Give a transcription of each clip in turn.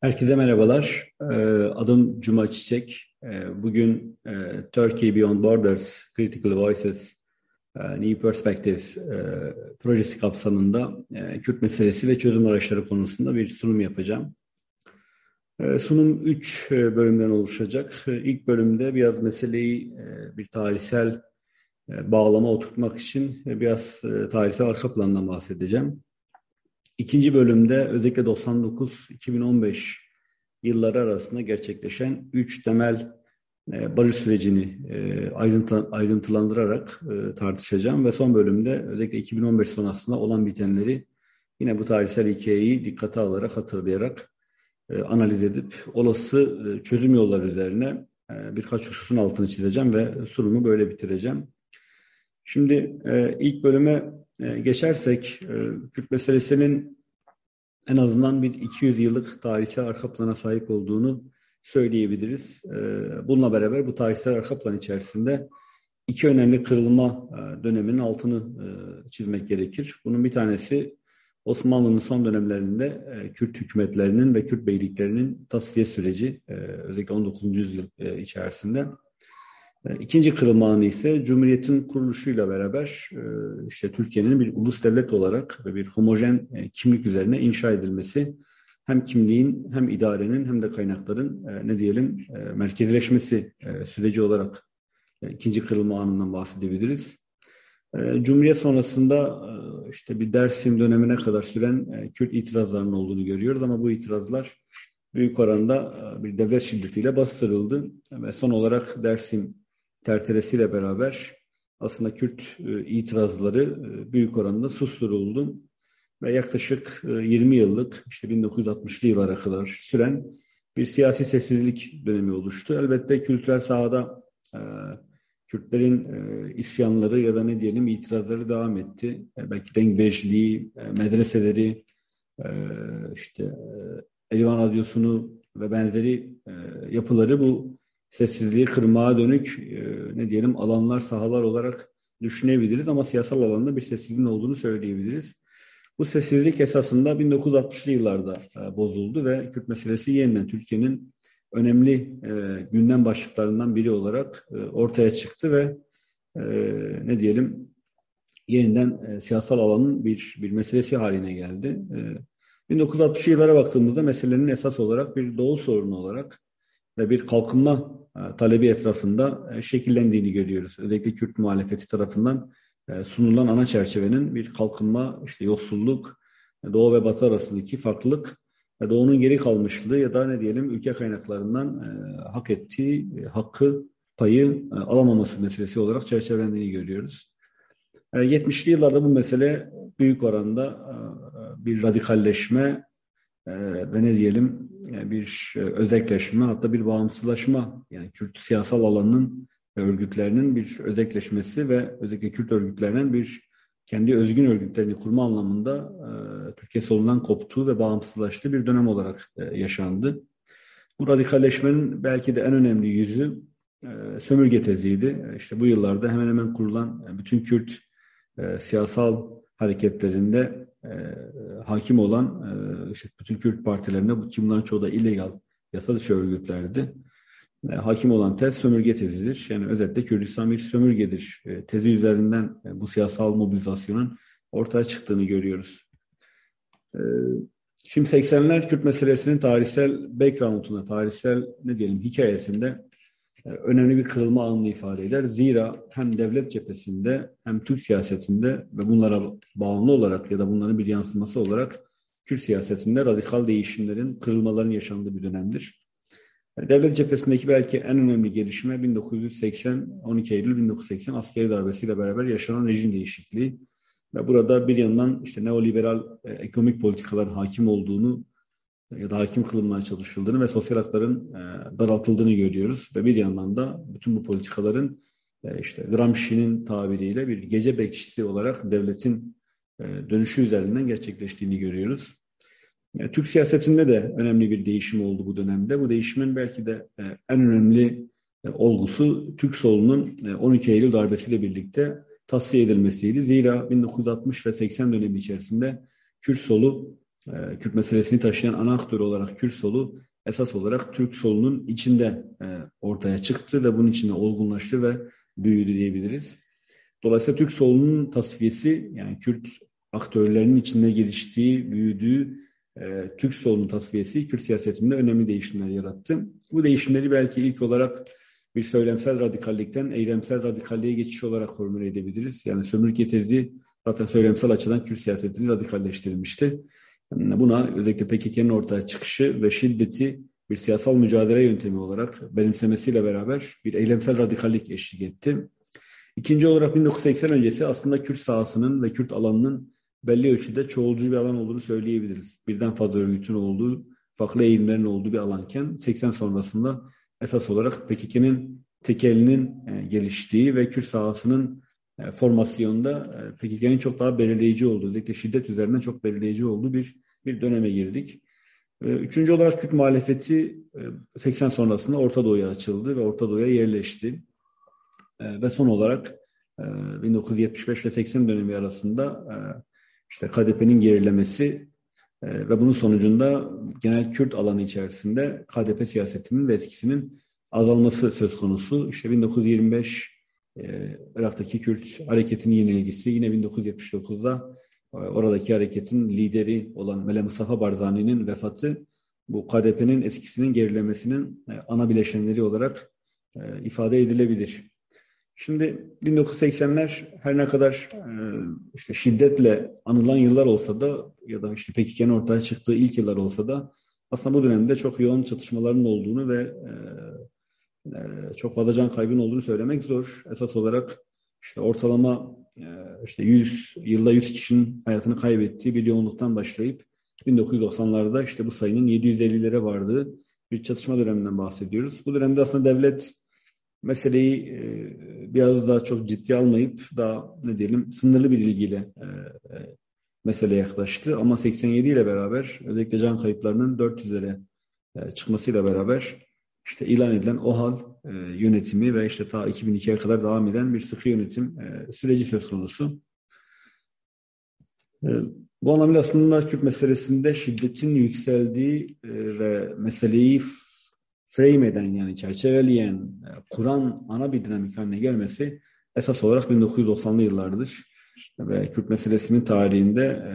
Herkese merhabalar. Ee, adım Cuma Çiçek. Ee, bugün e, Turkey Beyond Borders Critical Voices e, New Perspectives e, projesi kapsamında Kürt meselesi ve çözüm araçları konusunda bir sunum yapacağım. Sunum üç bölümden oluşacak. İlk bölümde biraz meseleyi bir tarihsel bağlama oturtmak için biraz tarihsel arka plandan bahsedeceğim. İkinci bölümde özellikle 99-2015 yılları arasında gerçekleşen üç temel e, barış sürecini e, ayrıntı, ayrıntılandırarak e, tartışacağım ve son bölümde özellikle 2015 sonrasında olan bitenleri yine bu tarihsel hikayeyi dikkate alarak hatırlayarak e, analiz edip olası e, çözüm yolları üzerine e, birkaç hususun altını çizeceğim ve sunumu böyle bitireceğim. Şimdi e, ilk bölüme e, geçersek, e, Kürt meselesinin en azından bir 200 yıllık tarihsel arka plana sahip olduğunu söyleyebiliriz. E, bununla beraber bu tarihsel arka plan içerisinde iki önemli kırılma döneminin altını çizmek gerekir. Bunun bir tanesi Osmanlı'nın son dönemlerinde Kürt hükümetlerinin ve Kürt beyliklerinin tasfiye süreci özellikle 19. yüzyıl içerisinde e, ikinci kırılma anı ise Cumhuriyet'in kuruluşuyla beraber e, işte Türkiye'nin bir ulus devlet olarak ve bir homojen e, kimlik üzerine inşa edilmesi hem kimliğin hem idarenin hem de kaynakların ne diyelim merkezleşmesi süreci olarak ikinci kırılma anından bahsedebiliriz. Cumhuriyet sonrasında işte bir Dersim dönemine kadar süren Kürt itirazlarının olduğunu görüyoruz ama bu itirazlar büyük oranda bir devlet şiddetiyle bastırıldı ve son olarak Dersim terteresiyle beraber aslında Kürt e, itirazları e, büyük oranda susturuldu ve yaklaşık e, 20 yıllık işte 1960'lı yıllara kadar süren bir siyasi sessizlik dönemi oluştu. Elbette kültürel sahada e, Kürtlerin e, isyanları ya da ne diyelim itirazları devam etti. E, belki dengbejliği, e, medreseleri, e, işte e, Elivan Radyosu'nu ve benzeri e, yapıları bu sessizliği kırmaya dönük e, ne diyelim alanlar, sahalar olarak düşünebiliriz ama siyasal alanda bir sessizliğin olduğunu söyleyebiliriz. Bu sessizlik esasında 1960'lı yıllarda e, bozuldu ve Kürt meselesi yeniden Türkiye'nin önemli e, gündem başlıklarından biri olarak e, ortaya çıktı ve ne diyelim yeniden siyasal alanın bir bir meselesi haline geldi. E, 1960'lı yıllara baktığımızda meselenin esas olarak bir doğu sorunu olarak ve bir kalkınma talebi etrafında e, şekillendiğini görüyoruz. Özellikle Kürt muhalefeti tarafından e, sunulan ana çerçevenin bir kalkınma, işte yoksulluk, Doğu ve Batı arasındaki farklılık, Doğu'nun geri kalmışlığı ya da ne diyelim ülke kaynaklarından hak ettiği hakkı, payı alamaması meselesi olarak çerçevelendiğini görüyoruz. 70'li yıllarda bu mesele büyük oranda bir radikalleşme ve ne diyelim bir e, özekleşme hatta bir bağımsızlaşma yani Kürt siyasal alanının ve örgütlerinin bir özekleşmesi ve özellikle Kürt örgütlerinin bir kendi özgün örgütlerini kurma anlamında e, Türkiye solundan koptuğu ve bağımsızlaştığı bir dönem olarak e, yaşandı. Bu radikalleşmenin belki de en önemli yüzü sömürge teziydi. İşte bu yıllarda hemen hemen kurulan bütün Kürt siyasal hareketlerinde e, hakim olan e, işte bütün Kürt partilerinde ki bunların çoğu da illegal yasa dışı örgütlerdi. E, hakim olan tez sömürge tezidir. Yani özetle Kürdistan bir sömürgedir. E, tezi üzerinden e, bu siyasal mobilizasyonun ortaya çıktığını görüyoruz. E, şimdi 80'ler Kürt meselesinin tarihsel background'una, tarihsel ne diyelim hikayesinde e, önemli bir kırılma anını ifade eder. Zira hem devlet cephesinde hem Türk siyasetinde ve bunlara bağımlı olarak ya da bunların bir yansıması olarak Kürt siyasetinde radikal değişimlerin, kırılmaların yaşandığı bir dönemdir. E, devlet cephesindeki belki en önemli gelişme 1980, 12 Eylül 1980 askeri darbesiyle beraber yaşanan rejim değişikliği. Ve burada bir yandan işte neoliberal e, ekonomik politikaların hakim olduğunu ya da hakim kılınmaya çalışıldığını ve sosyal hakların e, daraltıldığını görüyoruz. Ve bir yandan da bütün bu politikaların e, işte Gramsci'nin tabiriyle bir gece bekçisi olarak devletin e, dönüşü üzerinden gerçekleştiğini görüyoruz. E, Türk siyasetinde de önemli bir değişim oldu bu dönemde. Bu değişimin belki de e, en önemli e, olgusu Türk solunun e, 12 Eylül darbesiyle birlikte tasfiye edilmesiydi. Zira 1960 ve 80 dönemi içerisinde Kürt solu e, Kürt meselesini taşıyan ana aktör olarak Kürt solu esas olarak Türk solunun içinde e, ortaya çıktı ve bunun içinde olgunlaştı ve büyüdü diyebiliriz. Dolayısıyla Türk solunun tasfiyesi yani Kürt aktörlerinin içinde geliştiği, büyüdüğü e, Türk solunun tasfiyesi Kürt siyasetinde önemli değişimler yarattı. Bu değişimleri belki ilk olarak bir söylemsel radikallikten eylemsel radikalliğe geçiş olarak formüle edebiliriz. Yani sömürge tezi zaten söylemsel açıdan Kürt siyasetini radikalleştirilmişti. Buna özellikle PKK'nın ortaya çıkışı ve şiddeti bir siyasal mücadele yöntemi olarak benimsemesiyle beraber bir eylemsel radikallik eşlik etti. İkinci olarak 1980 öncesi aslında Kürt sahasının ve Kürt alanının belli ölçüde çoğulcu bir alan olduğunu söyleyebiliriz. Birden fazla örgütün olduğu, farklı eğilimlerin olduğu bir alanken 80 sonrasında esas olarak PKK'nın tekelinin e, geliştiği ve Kürt sahasının formasyonda e, PKK'nın çok daha belirleyici olduğu, özellikle şiddet üzerinden çok belirleyici olduğu bir bir döneme girdik. Üçüncü olarak Kürt muhalefeti 80 sonrasında Orta Doğu'ya açıldı ve Orta Doğu'ya yerleşti. Ve son olarak 1975 ve 80 dönemi arasında işte KDP'nin gerilemesi ve bunun sonucunda genel Kürt alanı içerisinde KDP siyasetinin ve etkisinin azalması söz konusu. İşte 1925 Irak'taki Kürt hareketinin yenilgisi, yine 1979'da oradaki hareketin lideri olan Mele Mustafa Barzani'nin vefatı bu KDP'nin eskisinin gerilemesinin ana bileşenleri olarak ifade edilebilir. Şimdi 1980'ler her ne kadar e, işte şiddetle anılan yıllar olsa da ya da işte PKK'nın ortaya çıktığı ilk yıllar olsa da aslında bu dönemde çok yoğun çatışmaların olduğunu ve e, e, çok fazla can kaybın olduğunu söylemek zor. Esas olarak işte ortalama işte 100 yılda 100 kişinin hayatını kaybettiği bir yoğunluktan başlayıp 1990'larda işte bu sayının 750'lere vardığı bir çatışma döneminden bahsediyoruz. Bu dönemde aslında devlet meseleyi e, biraz daha çok ciddi almayıp daha ne diyelim sınırlı bir ilgiyle e, e, meseleye yaklaştı. Ama 87 ile beraber özellikle can kayıplarının 400'lere e, çıkmasıyla beraber işte ilan edilen OHAL e, yönetimi ve işte ta 2002'ye kadar devam eden bir sıkı yönetim e, süreci söz konusu. E, bu anlamda aslında Kürt meselesinde şiddetin yükseldiği e, ve meseleyi frame eden yani çerçeveleyen, e, kuran ana bir dinamik haline gelmesi esas olarak 1990'lı yıllardır. Ve Kürt meselesinin tarihinde e,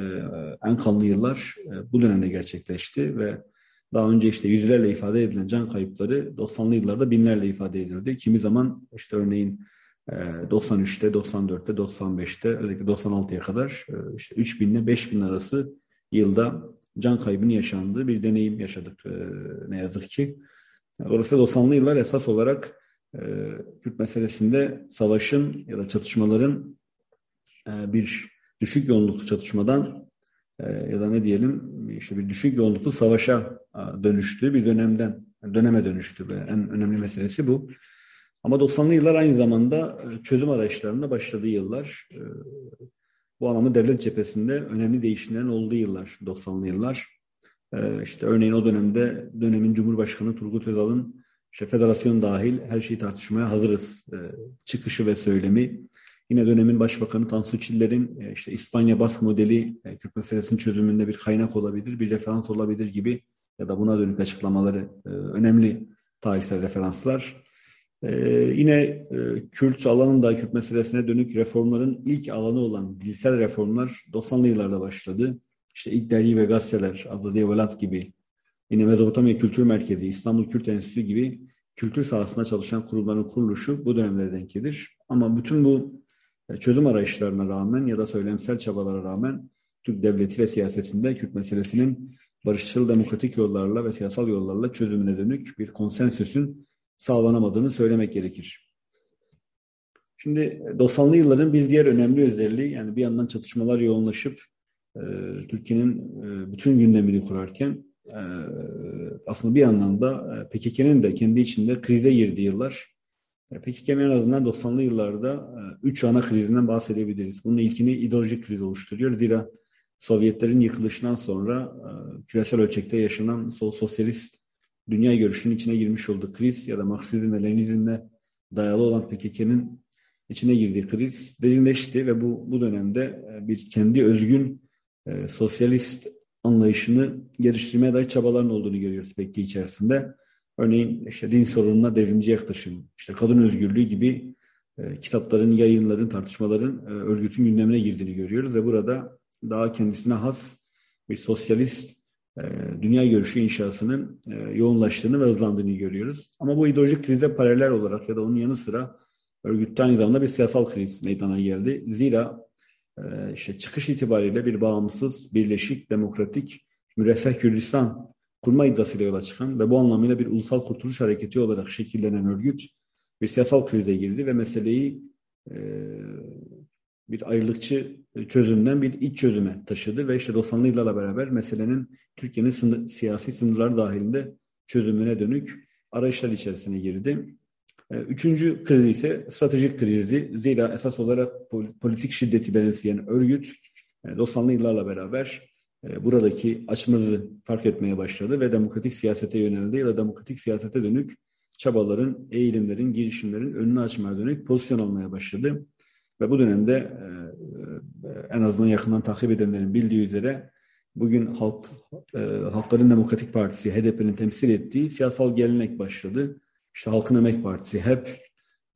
en kanlı yıllar e, bu dönemde gerçekleşti ve daha önce işte yüzlerle ifade edilen can kayıpları 90'lı yıllarda binlerle ifade edildi. Kimi zaman işte örneğin 93'te, 94'te, 95'te, özellikle 96'ya kadar işte 3000 ile 5000 arası yılda can kaybının yaşandığı bir deneyim yaşadık ne yazık ki. Dolayısıyla 90'lı yıllar esas olarak e, Kürt meselesinde savaşın ya da çatışmaların e, bir düşük yoğunluklu çatışmadan e, ya da ne diyelim işte bir düşük yoğunluklu savaşa e, dönüştüğü bir dönemden döneme dönüştü en önemli meselesi bu. Ama 90'lı yıllar aynı zamanda e, çözüm arayışlarında başladığı yıllar. E, bu anlamda devlet cephesinde önemli değişimlerin olduğu yıllar 90'lı yıllar. Ee, işte örneğin o dönemde dönemin Cumhurbaşkanı Turgut Özal'ın işte federasyon dahil her şeyi tartışmaya hazırız e, çıkışı ve söylemi. Yine dönemin Başbakanı Tansu Çiller'in e, işte İspanya Bask modeli e, Kürt meselesinin çözümünde bir kaynak olabilir, bir referans olabilir gibi ya da buna dönük açıklamaları önemli tarihsel referanslar. yine Kürt alanında Kürt meselesine dönük reformların ilk alanı olan dilsel reformlar 90'lı yıllarda başladı işte ilk dergi ve gazeteler, Azadiye Velat gibi, yine Mezopotamya Kültür Merkezi, İstanbul Kürt Enstitüsü gibi kültür sahasında çalışan kurumların kuruluşu bu dönemlere denk gelir. Ama bütün bu e, çözüm arayışlarına rağmen ya da söylemsel çabalara rağmen Türk devleti ve siyasetinde Kürt meselesinin barışçıl demokratik yollarla ve siyasal yollarla çözümüne dönük bir konsensüsün sağlanamadığını söylemek gerekir. Şimdi 90'lı yılların bir diğer önemli özelliği yani bir yandan çatışmalar yoğunlaşıp e, Türkiye'nin e, bütün gündemini kurarken e, aslında bir yandan da e, PKK'nın da kendi içinde krize girdiği yıllar. E, PKK'nın en azından 90'lı yıllarda e, üç ana krizinden bahsedebiliriz. Bunun ilkini ideolojik kriz oluşturuyor. Zira Sovyetlerin yıkılışından sonra e, küresel ölçekte yaşanan sol sosyalist dünya görüşünün içine girmiş olduğu kriz ya da Marksizm ve Leninizmle dayalı olan PKK'nın içine girdiği kriz derinleşti ve bu bu dönemde bir kendi özgün e, sosyalist anlayışını geliştirmeye dair çabaların olduğunu görüyoruz Bekki içerisinde. Örneğin işte din sorununa devrimci yaklaşım, işte kadın özgürlüğü gibi e, kitapların, yayınların, tartışmaların e, örgütün gündemine girdiğini görüyoruz ve burada daha kendisine has bir sosyalist e, dünya görüşü inşasının e, yoğunlaştığını ve hızlandığını görüyoruz. Ama bu ideolojik krize paralel olarak ya da onun yanı sıra örgütte aynı zamanda bir siyasal kriz meydana geldi. Zira e, işte çıkış itibariyle bir bağımsız, birleşik, demokratik, müreffeh Kürdistan kurma iddiasıyla yola çıkan ve bu anlamıyla bir ulusal kurtuluş hareketi olarak şekillenen örgüt bir siyasal krize girdi ve meseleyi e, bir ayrılıkçı çözümden bir iç çözüme taşıdı ve işte 90'lı yıllarla beraber meselenin Türkiye'nin sınır, siyasi sınırlar dahilinde çözümüne dönük arayışlar içerisine girdi. E, üçüncü kriz ise stratejik krizdi. Zira esas olarak politik şiddeti benimseyen örgüt 90'lı e, yıllarla beraber buradaki açmazı fark etmeye başladı ve demokratik siyasete yöneldi ya da demokratik siyasete dönük çabaların, eğilimlerin, girişimlerin önünü açmaya dönük pozisyon almaya başladı. Ve bu dönemde e, e, en azından yakından takip edenlerin bildiği üzere bugün Halk, e, Halkların Demokratik Partisi, HDP'nin temsil ettiği siyasal gelenek başladı. İşte Halkın Emek Partisi hep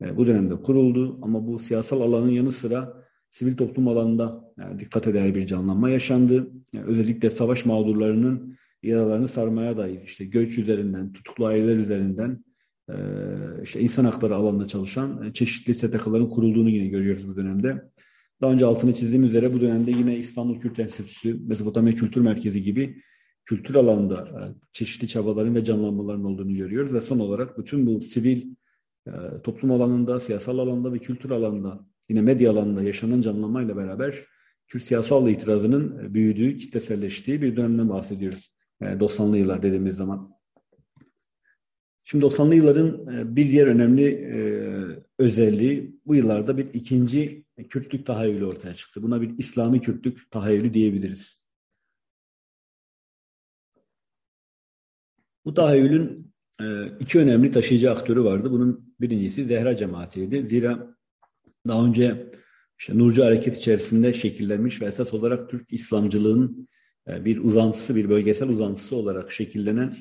bu dönemde kuruldu ama bu siyasal alanın yanı sıra sivil toplum alanında dikkat eder bir canlanma yaşandı. Özellikle savaş mağdurlarının yaralarını sarmaya dair işte göç üzerinden, tutuklu aileler üzerinden ee, işte insan hakları alanında çalışan e, çeşitli STK'ların kurulduğunu yine görüyoruz bu dönemde. Daha önce altını çizdiğim üzere bu dönemde yine İstanbul Kürt Enstitüsü, Mezopotamya Kültür Merkezi gibi kültür alanında e, çeşitli çabaların ve canlanmaların olduğunu görüyoruz ve son olarak bütün bu sivil e, toplum alanında, siyasal alanda ve kültür alanında yine medya alanında yaşanan canlanmayla beraber Kürt siyasal itirazının büyüdüğü, kitleselleştiği bir dönemden bahsediyoruz. 90'lı yıllar dediğimiz zaman. Şimdi 90'lı yılların e, bir diğer önemli e, özelliği bu yıllarda bir ikinci Kürtlük tahayyülü ortaya çıktı. Buna bir İslami Kürtlük tahayyülü diyebiliriz. Bu tahayyülün e, iki önemli taşıyıcı aktörü vardı. Bunun birincisi Zehra cemaatiydi. Zira daha önce işte Nurcu hareket içerisinde şekillenmiş ve esas olarak Türk İslamcılığın bir uzantısı, bir bölgesel uzantısı olarak şekillenen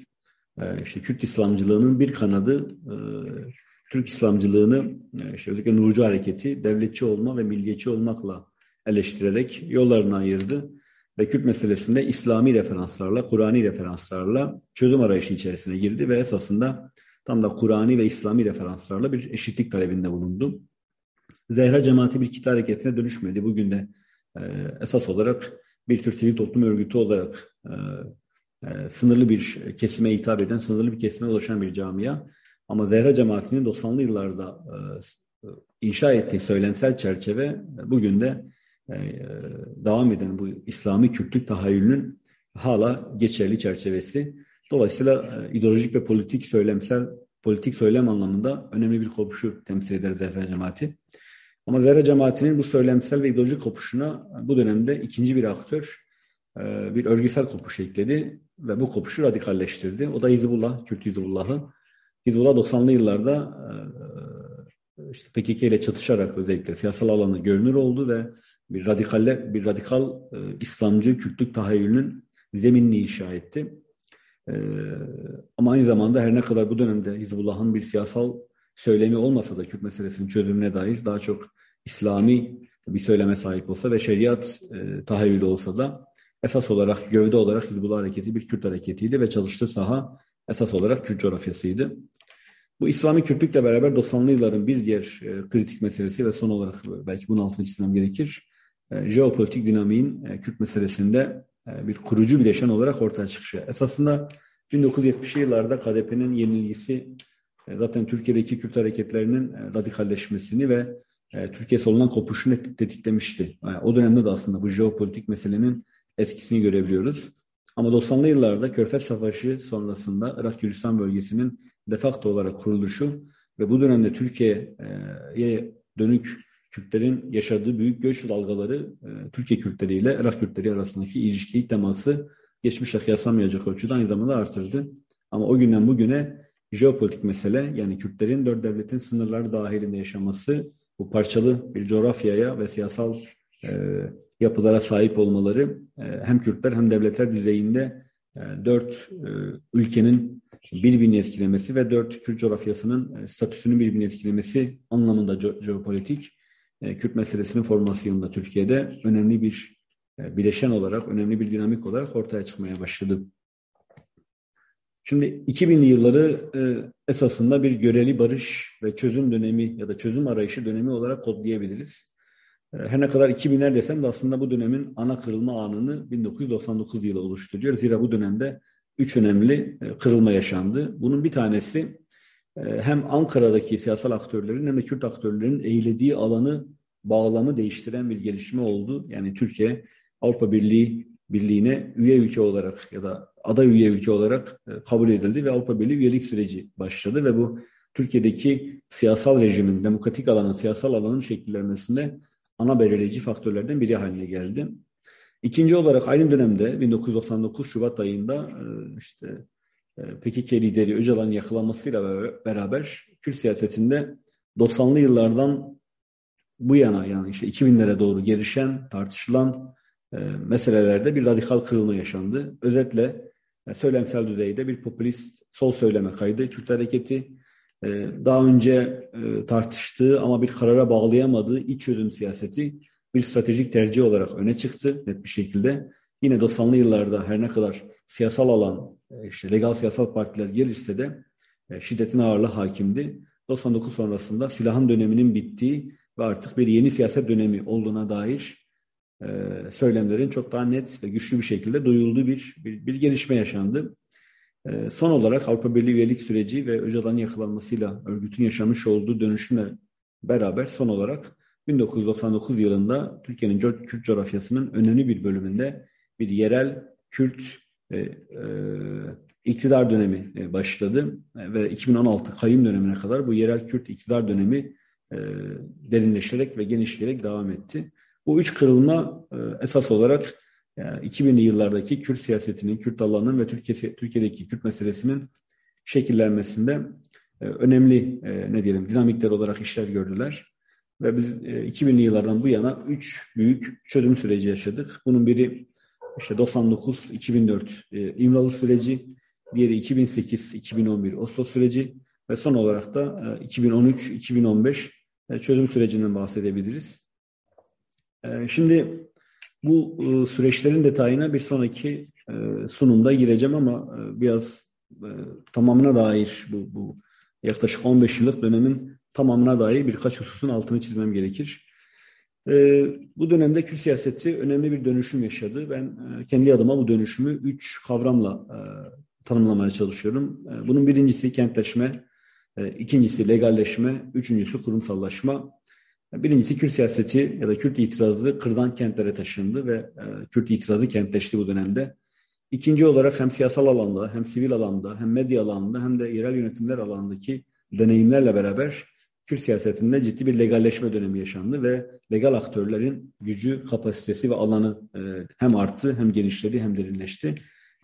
ee, işte Kürt İslamcılığının bir kanadı e, Türk İslamcılığını e, işte özellikle Nurcu Hareketi devletçi olma ve milliyetçi olmakla eleştirerek yollarını ayırdı. Ve Kürt meselesinde İslami referanslarla, Kur'ani referanslarla çözüm arayışı içerisine girdi ve esasında tam da Kur'ani ve İslami referanslarla bir eşitlik talebinde bulundu. Zehra cemaati bir kitle hareketine dönüşmedi. Bugün de e, esas olarak bir tür sivil toplum örgütü olarak e, e, sınırlı bir kesime hitap eden, sınırlı bir kesime ulaşan bir camia. Ama Zehra cemaatinin 90'lı yıllarda e, inşa ettiği söylemsel çerçeve bugün de e, devam eden bu İslami Kürtlük tahayyülünün hala geçerli çerçevesi. Dolayısıyla e, ideolojik ve politik söylemsel politik söylem anlamında önemli bir kopuşu temsil eder Zehra cemaati. Ama Zehra cemaatinin bu söylemsel ve ideolojik kopuşuna bu dönemde ikinci bir aktör e, bir örgüsel kopuş ekledi ve bu kopuşu radikalleştirdi. O da Hizbullah, Kürt Hizbullah'ı. Hizbullah 90'lı yıllarda e, işte PKK ile çatışarak özellikle siyasal alanı görünür oldu ve bir radikalle bir radikal e, İslamcı Kürtlük tahayyülünün zeminini inşa etti. E, ama aynı zamanda her ne kadar bu dönemde Hizbullah'ın bir siyasal söylemi olmasa da Kürt meselesinin çözümüne dair daha çok İslami bir söyleme sahip olsa ve şeriat e, tahayyülü olsa da esas olarak gövde olarak Hizbullah Hareketi bir Kürt hareketiydi ve çalıştığı saha esas olarak Kürt coğrafyasıydı. Bu İslami Kürtlükle beraber 90'lı yılların bir diğer e, kritik meselesi ve son olarak belki bunun altını çizmem gerekir. E, jeopolitik dinamiğin e, Kürt meselesinde e, bir kurucu bileşen olarak ortaya çıkışı. Esasında 1970'li yıllarda KDP'nin yenilgisi e, zaten Türkiye'deki Kürt hareketlerinin e, radikalleşmesini ve e, Türkiye solundan kopuşunu tetiklemişti. O dönemde de aslında bu jeopolitik meselenin etkisini görebiliyoruz. Ama 90'lı yıllarda Körfez Savaşı sonrasında Irak Kürdistan bölgesinin defakto olarak kuruluşu ve bu dönemde Türkiye'ye dönük Kürtlerin yaşadığı büyük göç dalgaları e, Türkiye Kürtleri ile Irak Kürtleri arasındaki ilişkiyi teması geçmişe kıyaslamayacak ölçüde aynı zamanda artırdı. Ama o günden bugüne jeopolitik mesele yani Kürtlerin dört devletin sınırları dahilinde yaşaması bu parçalı bir coğrafyaya ve siyasal e, yapılara sahip olmaları hem Kürtler hem devletler düzeyinde dört ülkenin birbirini etkilemesi ve dört Kürt coğrafyasının statüsünün birbirini etkilemesi anlamında jeopolitik Kürt meselesinin formasyonunda Türkiye'de önemli bir bileşen olarak, önemli bir dinamik olarak ortaya çıkmaya başladı. Şimdi 2000'li yılları e, esasında bir göreli barış ve çözüm dönemi ya da çözüm arayışı dönemi olarak kodlayabiliriz. E, her ne kadar 2000'ler desem de aslında bu dönemin ana kırılma anını 1999 yılı oluşturuyor. Zira bu dönemde üç önemli e, kırılma yaşandı. Bunun bir tanesi e, hem Ankara'daki siyasal aktörlerin hem de Kürt aktörlerin eğilediği alanı, bağlamı değiştiren bir gelişme oldu. Yani Türkiye Avrupa Birliği Birliği'ne üye ülke olarak ya da aday üye ülke olarak e, kabul edildi ve Avrupa Birliği üyelik süreci başladı ve bu Türkiye'deki siyasal rejimin, demokratik alanın, siyasal alanın şekillenmesinde ana belirleyici faktörlerden biri haline geldi. İkinci olarak aynı dönemde 1999 Şubat ayında e, işte PKK lideri Öcalan'ın yakalanmasıyla beraber Kürt siyasetinde 90'lı yıllardan bu yana yani işte 2000'lere doğru gelişen, tartışılan e, meselelerde bir radikal kırılma yaşandı. Özetle e, söylemsel düzeyde bir popülist sol söyleme kaydı. Kürt hareketi e, daha önce e, tartıştığı ama bir karara bağlayamadığı iç çözüm siyaseti bir stratejik tercih olarak öne çıktı net bir şekilde. Yine 90'lı yıllarda her ne kadar siyasal alan, işte legal siyasal partiler gelirse de e, şiddetin ağırlığı hakimdi. 99 sonrasında silahın döneminin bittiği ve artık bir yeni siyaset dönemi olduğuna dair e, söylemlerin çok daha net ve güçlü bir şekilde duyulduğu bir, bir, bir gelişme yaşandı. E, son olarak Avrupa Birliği üyelik süreci ve Öcalan'ın yakalanmasıyla örgütün yaşamış olduğu dönüşümle beraber son olarak 1999 yılında Türkiye'nin Kürt coğrafyasının önemli bir bölümünde bir yerel Kürt e, e, iktidar dönemi e, başladı ve 2016 kayım dönemine kadar bu yerel Kürt iktidar dönemi e, derinleşerek ve genişleyerek devam etti. Bu üç kırılma e, esas olarak yani 2000'li yıllardaki Kürt siyasetinin, Kürt alanının ve Türkiye, Türkiye'deki Kürt meselesinin şekillenmesinde e, önemli e, ne diyelim dinamikler olarak işler gördüler. Ve biz e, 2000'li yıllardan bu yana üç büyük çözüm süreci yaşadık. Bunun biri işte 99-2004 e, İmralı süreci, diğeri 2008-2011 Oslo süreci ve son olarak da e, 2013-2015 e, çözüm sürecinden bahsedebiliriz. Ee, şimdi bu e, süreçlerin detayına bir sonraki e, sunumda gireceğim ama e, biraz tamamına dair bu, bu yaklaşık 15 yıllık dönemin tamamına dair birkaç hususun altını çizmem gerekir. Bu dönemde Kürt siyaseti önemli bir dönüşüm yaşadı. Ben kendi adıma bu dönüşümü üç kavramla tanımlamaya çalışıyorum. Bunun birincisi kentleşme, ikincisi legalleşme, üçüncüsü kurumsallaşma. Birincisi Kürt siyaseti ya da Kürt itirazı kırdan kentlere taşındı ve e, Kürt itirazı kentleşti bu dönemde. İkinci olarak hem siyasal alanda, hem sivil alanda, hem medya alanında, hem de yerel yönetimler alanındaki deneyimlerle beraber Kürt siyasetinde ciddi bir legalleşme dönemi yaşandı ve legal aktörlerin gücü, kapasitesi ve alanı e, hem arttı, hem genişledi, hem derinleşti.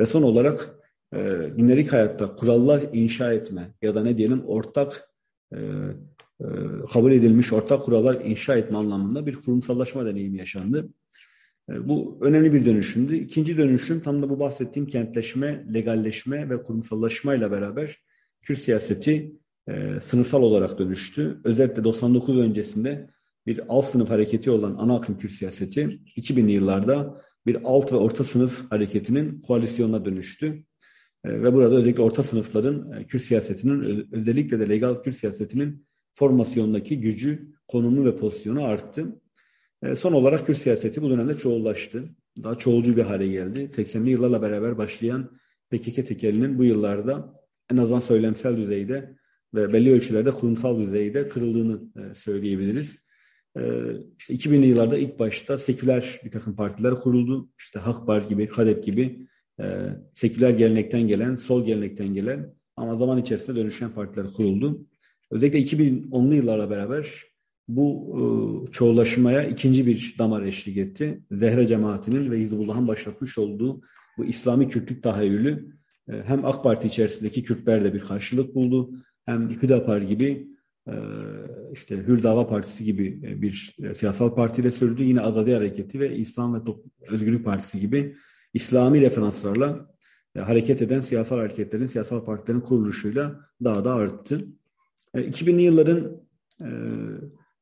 Ve son olarak e, gündelik hayatta kurallar inşa etme ya da ne diyelim ortak e, kabul edilmiş ortak kurallar inşa etme anlamında bir kurumsallaşma deneyimi yaşandı. Bu önemli bir dönüşümdü. İkinci dönüşüm tam da bu bahsettiğim kentleşme, legalleşme ve kurumsallaşmayla beraber Kürt siyaseti e, sınıfsal olarak dönüştü. Özellikle 99 öncesinde bir alt sınıf hareketi olan ana akım Kürt siyaseti 2000'li yıllarda bir alt ve orta sınıf hareketinin koalisyonuna dönüştü. Ve burada özellikle orta sınıfların Kürt siyasetinin özellikle de legal Kürt siyasetinin formasyondaki gücü, konumu ve pozisyonu arttı. E, son olarak Kürt siyaseti bu dönemde çoğullaştı. Daha çoğulcu bir hale geldi. 80'li yıllarla beraber başlayan PKK tekelinin bu yıllarda en azından söylemsel düzeyde ve belli ölçülerde kurumsal düzeyde kırıldığını e, söyleyebiliriz. E, işte 2000'li yıllarda ilk başta seküler bir takım partiler kuruldu. İşte Hakbar gibi, KADEP gibi e, seküler gelenekten gelen, sol gelenekten gelen ama zaman içerisinde dönüşen partiler kuruldu. Özellikle 2010'lu yıllarla beraber bu çoğulaşmaya ikinci bir damar eşlik etti. Zehre cemaatinin ve Hizbullah'ın başlatmış olduğu bu İslami Kürtlük tahayyülü hem AK Parti içerisindeki Kürtler de bir karşılık buldu hem Hüdapar gibi işte Hür Dava Partisi gibi bir siyasal partiyle sürdü. Yine Azadi Hareketi ve İslam ve Özgürlük Partisi gibi İslami referanslarla hareket eden siyasal hareketlerin, siyasal partilerin kuruluşuyla daha da arttı. 2000'li yılların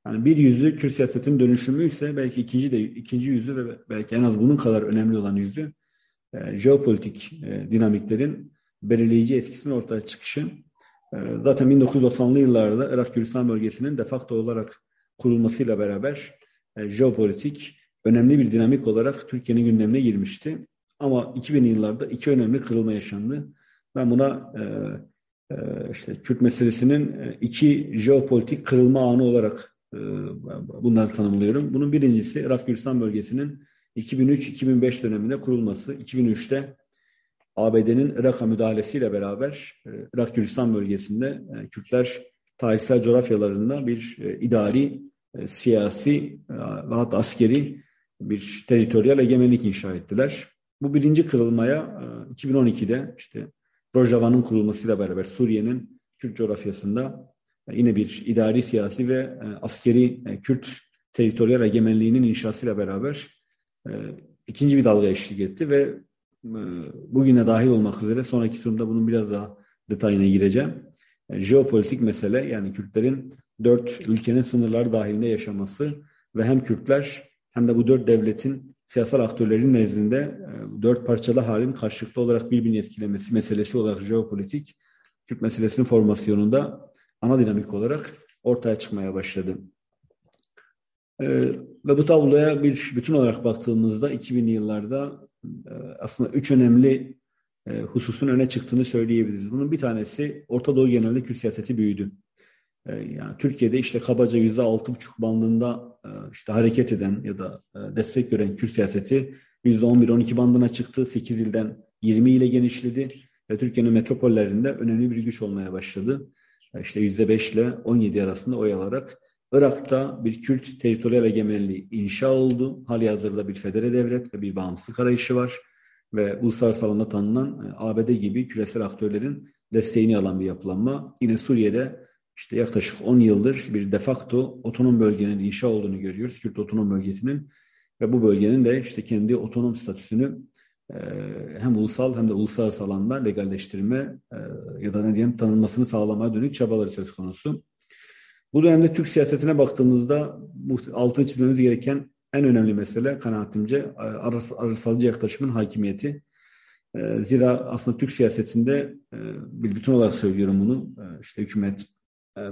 yani bir yüzü Kürt siyasetin dönüşümü ise belki ikinci de ikinci yüzü ve belki en az bunun kadar önemli olan yüzü e, jeopolitik e, dinamiklerin belirleyici etkisinin ortaya çıkışı. E, zaten 1990'lı yıllarda Irak Kürdistan bölgesinin de facto olarak kurulmasıyla beraber e, jeopolitik önemli bir dinamik olarak Türkiye'nin gündemine girmişti. Ama 2000'li yıllarda iki önemli kırılma yaşandı. Ben buna e, e, işte Kürt meselesinin e, iki jeopolitik kırılma anı olarak e, bunları tanımlıyorum. Bunun birincisi Irak Kürdistan bölgesinin 2003-2005 döneminde kurulması. 2003'te ABD'nin Irak'a müdahalesiyle beraber e, Irak Kürdistan bölgesinde e, Kürtler tarihsel coğrafyalarında bir idari, siyasi ve hatta askeri bir teritoryal egemenlik inşa ettiler. Bu birinci kırılmaya 2012'de işte Rojava'nın kurulmasıyla beraber Suriye'nin Kürt coğrafyasında yine bir idari, siyasi ve e, askeri e, Kürt teritoryal egemenliğinin inşasıyla beraber e, ikinci bir dalga eşlik etti ve bugüne dahil olmak üzere sonraki turumda bunun biraz daha detayına gireceğim. Jeopolitik mesele yani Kürtlerin dört ülkenin sınırları dahilinde yaşaması ve hem Kürtler hem de bu dört devletin siyasal aktörlerin nezdinde dört parçalı halin karşılıklı olarak birbirini etkilemesi meselesi olarak jeopolitik Kürt meselesinin formasyonunda ana dinamik olarak ortaya çıkmaya başladı. Ee, ve bu tabloya bir bütün olarak baktığımızda 2000'li yıllarda e, aslında üç önemli e, hususun öne çıktığını söyleyebiliriz. Bunun bir tanesi Orta Doğu genelinde Kürt siyaseti büyüdü. E, yani Türkiye'de işte kabaca yüzde altı buçuk bandında e, işte hareket eden ya da e, destek gören Kürt siyaseti yüzde on bir on iki bandına çıktı. Sekiz ilden yirmi ile genişledi ve Türkiye'nin metropollerinde önemli bir güç olmaya başladı işte %5 ile 17 arasında oy alarak Irak'ta bir Kürt teritoryal egemenliği inşa oldu. Hali hazırda bir federe devlet ve bir bağımsızlık arayışı var. Ve uluslararası alanda tanınan e, ABD gibi küresel aktörlerin desteğini alan bir yapılanma. Yine Suriye'de işte yaklaşık 10 yıldır bir de facto otonom bölgenin inşa olduğunu görüyoruz. Kürt otonom bölgesinin ve bu bölgenin de işte kendi otonom statüsünü ee, hem ulusal hem de uluslararası alanda legalleştirme e, ya da ne diyeyim tanınmasını sağlamaya dönük çabaları söz konusu. Bu dönemde Türk siyasetine baktığımızda altını çizmemiz gereken en önemli mesele kanaatimce e, arasalcı yaklaşımın hakimiyeti. E, zira aslında Türk siyasetinde bir bütün olarak söylüyorum bunu işte hükümet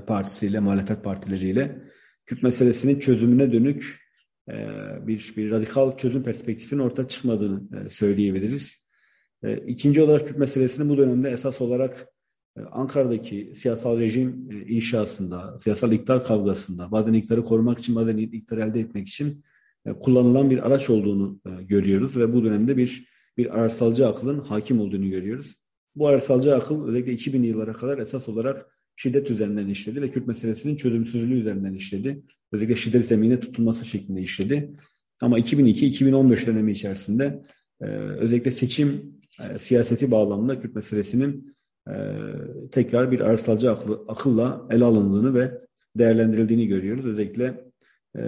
partisiyle, muhalefet partileriyle Kürt meselesinin çözümüne dönük e, bir, bir radikal çözüm perspektifinin ortaya çıkmadığını e, söyleyebiliriz. E, ikinci olarak Kürt meselesinin bu dönemde esas olarak Ankara'daki siyasal rejim inşasında, siyasal iktidar kavgasında, bazen iktidarı korumak için, bazen iktidarı elde etmek için kullanılan bir araç olduğunu görüyoruz ve bu dönemde bir bir arsalcı akılın hakim olduğunu görüyoruz. Bu arsalcı akıl özellikle 2000'li yıllara kadar esas olarak şiddet üzerinden işledi ve Kürt meselesinin çözümsüzlüğü üzerinden işledi özellikle şiddet zemine tutulması şeklinde işledi. Ama 2002-2015 dönemi içerisinde e, özellikle seçim e, siyaseti bağlamında Kürt meselesinin e, tekrar bir arsalcı aklı, akılla ele alındığını ve değerlendirildiğini görüyoruz. Özellikle e,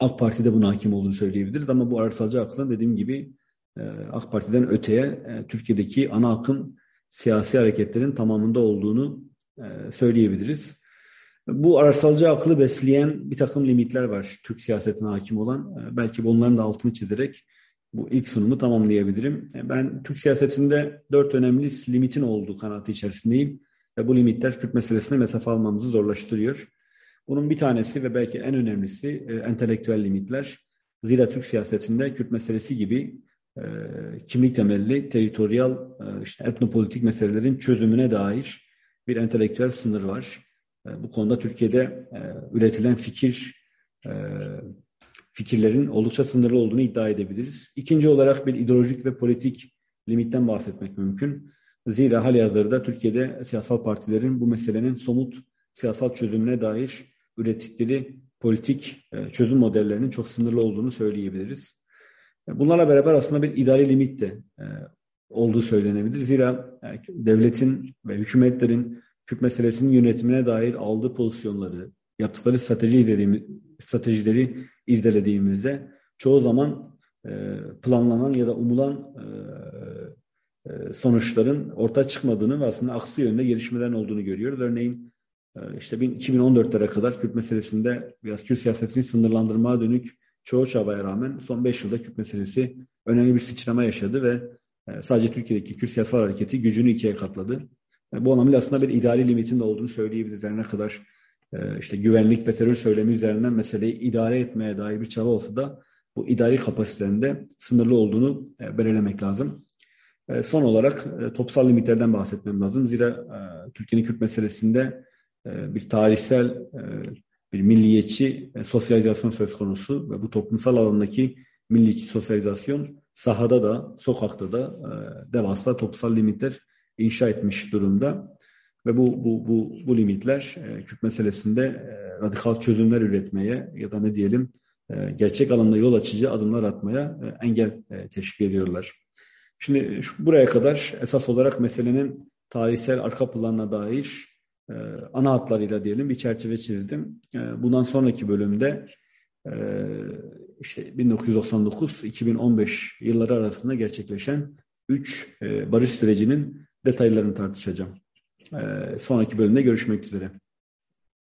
AK Parti'de buna hakim olduğunu söyleyebiliriz ama bu arsalcı aklın dediğim gibi e, AK Parti'den öteye e, Türkiye'deki ana akım siyasi hareketlerin tamamında olduğunu e, söyleyebiliriz. Bu arsalcı aklı besleyen bir takım limitler var Türk siyasetine hakim olan. Ee, belki bunların da altını çizerek bu ilk sunumu tamamlayabilirim. Ben Türk siyasetinde dört önemli limitin olduğu kanaati içerisindeyim. Ve bu limitler Kürt meselesine mesafe almamızı zorlaştırıyor. Bunun bir tanesi ve belki en önemlisi e, entelektüel limitler. Zira Türk siyasetinde Kürt meselesi gibi e, kimlik temelli, teritoryal, e, işte etnopolitik meselelerin çözümüne dair bir entelektüel sınır var. E, bu konuda Türkiye'de e, üretilen fikir e, fikirlerin oldukça sınırlı olduğunu iddia edebiliriz. İkinci olarak bir ideolojik ve politik limitten bahsetmek mümkün. Zira hali hazırda Türkiye'de siyasal partilerin bu meselenin somut siyasal çözümüne dair ürettikleri politik çözüm modellerinin çok sınırlı olduğunu söyleyebiliriz. Bunlarla beraber aslında bir idari limit de olduğu söylenebilir. Zira devletin ve hükümetlerin Kürt meselesinin yönetimine dair aldığı pozisyonları, yaptıkları strateji izlediğimiz, stratejileri izlediğimizde çoğu zaman e, planlanan ya da umulan e, e, sonuçların ortaya çıkmadığını ve aslında aksi yönde gelişmelerin olduğunu görüyoruz. Örneğin işte 2014'lere kadar Kürt meselesinde biraz Kürt siyasetini sınırlandırmaya dönük çoğu çabaya rağmen son 5 yılda Kürt meselesi önemli bir sıçrama yaşadı ve sadece Türkiye'deki Kürt siyasal hareketi gücünü ikiye katladı. Bu anlamıyla aslında bir idari limitin de olduğunu söyleyebiliriz. Yani ne kadar işte güvenlik ve terör söylemi üzerinden meseleyi idare etmeye dair bir çaba olsa da bu idari kapasitenin sınırlı olduğunu belirlemek lazım. E, son olarak e, topsal limitlerden bahsetmem lazım. Zira e, Türkiye'nin Kürt meselesinde bir tarihsel, bir milliyetçi sosyalizasyon söz konusu ve bu toplumsal alandaki milliyetçi sosyalizasyon sahada da, sokakta da devasa topsal limitler inşa etmiş durumda. Ve bu, bu, bu, bu limitler Kürt meselesinde radikal çözümler üretmeye ya da ne diyelim gerçek alanda yol açıcı adımlar atmaya engel teşkil ediyorlar. Şimdi şu, buraya kadar esas olarak meselenin tarihsel arka planına dair e, ana hatlarıyla diyelim bir çerçeve çizdim. E, bundan sonraki bölümde e, işte 1999-2015 yılları arasında gerçekleşen 3 e, barış sürecinin detaylarını tartışacağım. E, sonraki bölümde görüşmek üzere.